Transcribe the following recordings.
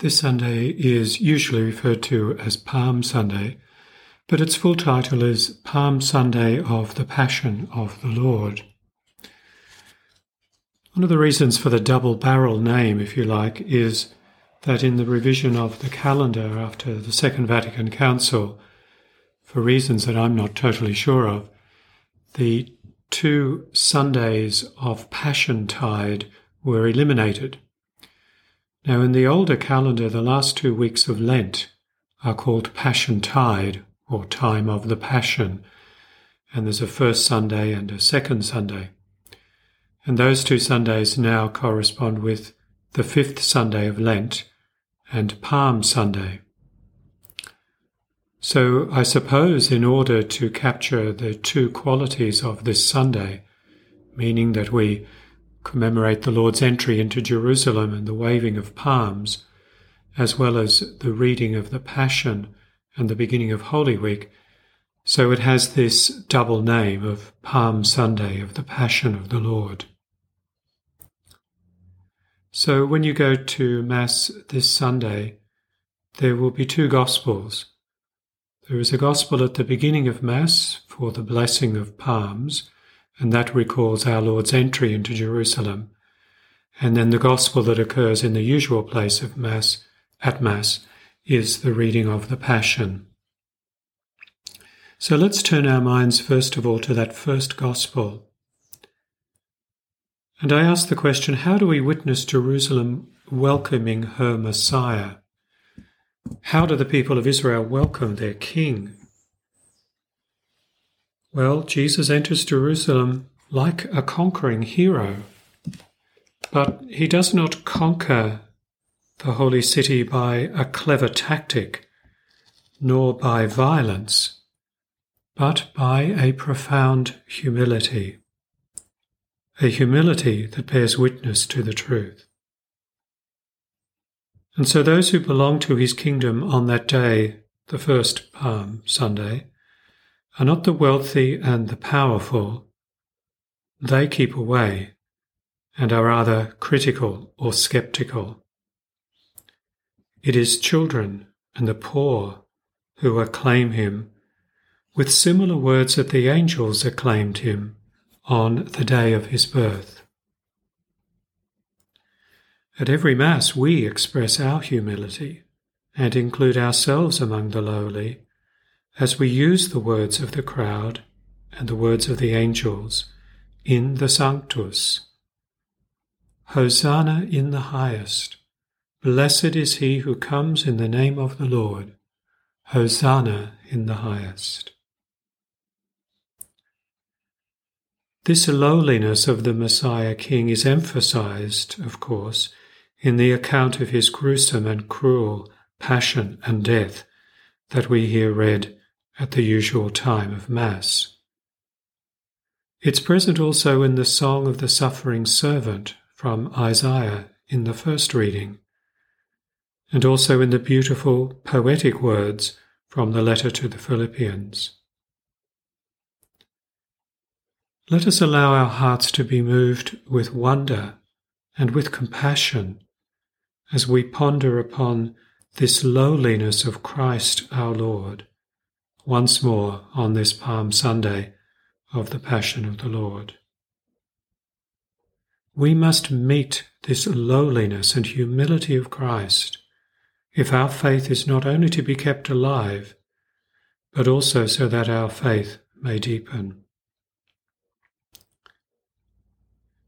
This Sunday is usually referred to as Palm Sunday, but its full title is Palm Sunday of the Passion of the Lord. One of the reasons for the double barrel name, if you like, is that in the revision of the calendar after the Second Vatican Council, for reasons that I'm not totally sure of, the two Sundays of Passion Tide were eliminated now, in the older calendar, the last two weeks of Lent are called Passion Tide, or Time of the Passion, and there's a first Sunday and a second Sunday. And those two Sundays now correspond with the fifth Sunday of Lent and Palm Sunday. So I suppose in order to capture the two qualities of this Sunday, meaning that we commemorate the Lord's entry into Jerusalem and the waving of palms, as well as the reading of the Passion and the beginning of Holy Week. So it has this double name of Palm Sunday of the Passion of the Lord. So when you go to Mass this Sunday, there will be two Gospels. There is a Gospel at the beginning of Mass for the blessing of palms, and that recalls our Lord's entry into Jerusalem. And then the gospel that occurs in the usual place of Mass, at Mass, is the reading of the Passion. So let's turn our minds first of all to that first gospel. And I ask the question how do we witness Jerusalem welcoming her Messiah? How do the people of Israel welcome their King? Well, Jesus enters Jerusalem like a conquering hero, but he does not conquer the holy city by a clever tactic, nor by violence, but by a profound humility, a humility that bears witness to the truth. And so those who belong to his kingdom on that day, the first Palm Sunday, are not the wealthy and the powerful. They keep away and are rather critical or skeptical. It is children and the poor who acclaim him with similar words that the angels acclaimed him on the day of his birth. At every Mass, we express our humility and include ourselves among the lowly as we use the words of the crowd and the words of the angels in the Sanctus. Hosanna in the highest. Blessed is he who comes in the name of the Lord. Hosanna in the highest. This lowliness of the Messiah King is emphasized, of course, in the account of his gruesome and cruel passion and death that we hear read at the usual time of Mass. It's present also in the Song of the Suffering Servant from Isaiah in the first reading, and also in the beautiful poetic words from the letter to the Philippians. Let us allow our hearts to be moved with wonder and with compassion as we ponder upon this lowliness of Christ our Lord once more on this Palm Sunday of the Passion of the Lord. We must meet this lowliness and humility of Christ if our faith is not only to be kept alive, but also so that our faith may deepen.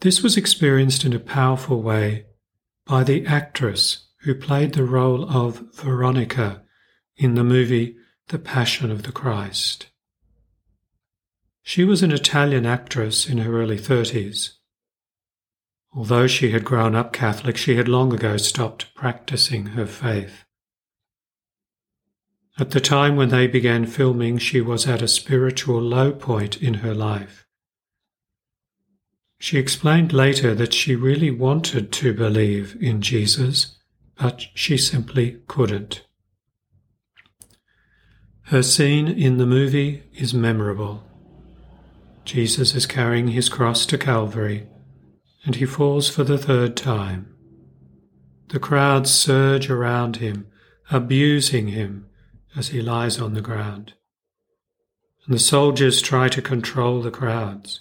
This was experienced in a powerful way by the actress who played the role of Veronica in the movie the Passion of the Christ. She was an Italian actress in her early 30s. Although she had grown up Catholic, she had long ago stopped practicing her faith. At the time when they began filming, she was at a spiritual low point in her life. She explained later that she really wanted to believe in Jesus, but she simply couldn't. Her scene in the movie is memorable. Jesus is carrying his cross to Calvary, and he falls for the third time. The crowds surge around him, abusing him as he lies on the ground. And the soldiers try to control the crowds.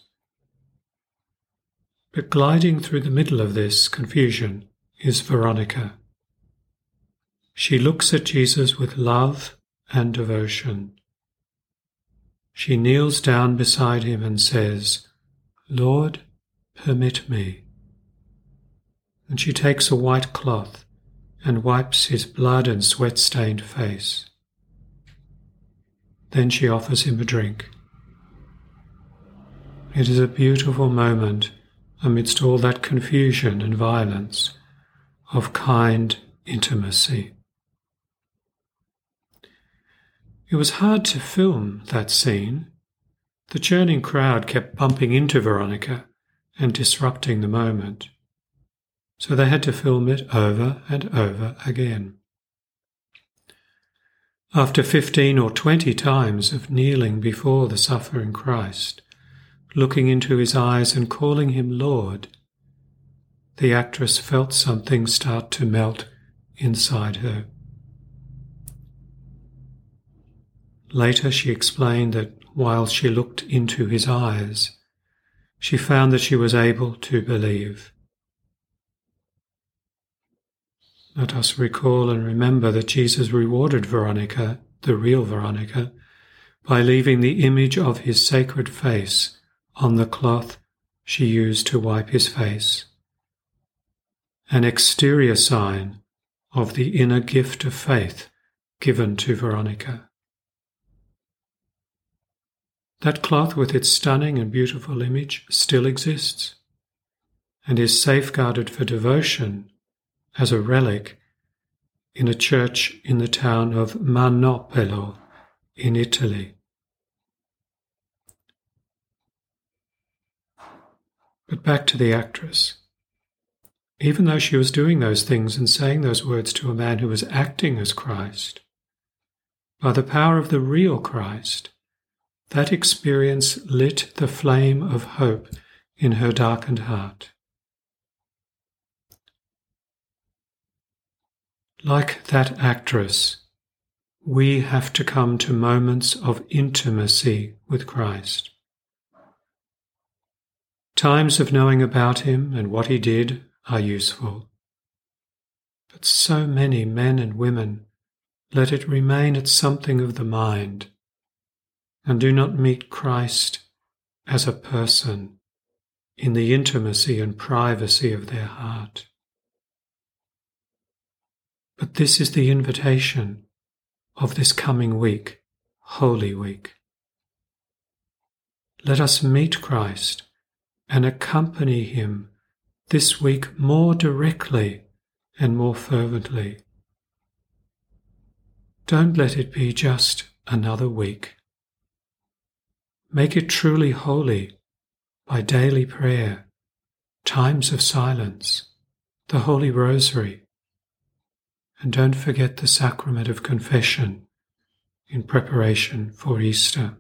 But gliding through the middle of this confusion is Veronica. She looks at Jesus with love and devotion. She kneels down beside him and says, Lord, permit me. And she takes a white cloth and wipes his blood and sweat stained face. Then she offers him a drink. It is a beautiful moment amidst all that confusion and violence of kind intimacy. It was hard to film that scene. The churning crowd kept bumping into Veronica and disrupting the moment. So they had to film it over and over again. After fifteen or twenty times of kneeling before the suffering Christ, looking into his eyes and calling him Lord, the actress felt something start to melt inside her. Later, she explained that while she looked into his eyes, she found that she was able to believe. Let us recall and remember that Jesus rewarded Veronica, the real Veronica, by leaving the image of his sacred face on the cloth she used to wipe his face, an exterior sign of the inner gift of faith given to Veronica. That cloth with its stunning and beautiful image still exists and is safeguarded for devotion as a relic in a church in the town of Manoppello in Italy. But back to the actress. Even though she was doing those things and saying those words to a man who was acting as Christ, by the power of the real Christ, that experience lit the flame of hope in her darkened heart. Like that actress, we have to come to moments of intimacy with Christ. Times of knowing about Him and what He did are useful. But so many men and women let it remain at something of the mind and do not meet Christ as a person in the intimacy and privacy of their heart. But this is the invitation of this coming week, Holy Week. Let us meet Christ and accompany him this week more directly and more fervently. Don't let it be just another week. Make it truly holy by daily prayer, times of silence, the Holy Rosary, and don't forget the sacrament of confession in preparation for Easter.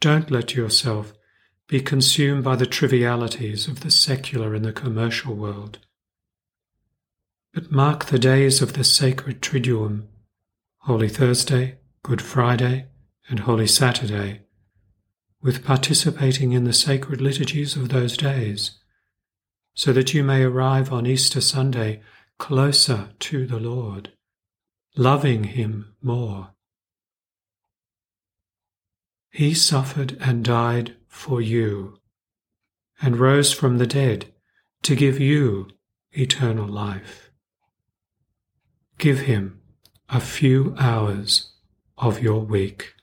Don't let yourself be consumed by the trivialities of the secular and the commercial world, but mark the days of the sacred Triduum, Holy Thursday, Good Friday, and Holy Saturday with participating in the sacred liturgies of those days, so that you may arrive on Easter Sunday closer to the Lord, loving Him more. He suffered and died for you, and rose from the dead to give you eternal life. Give Him a few hours of your week.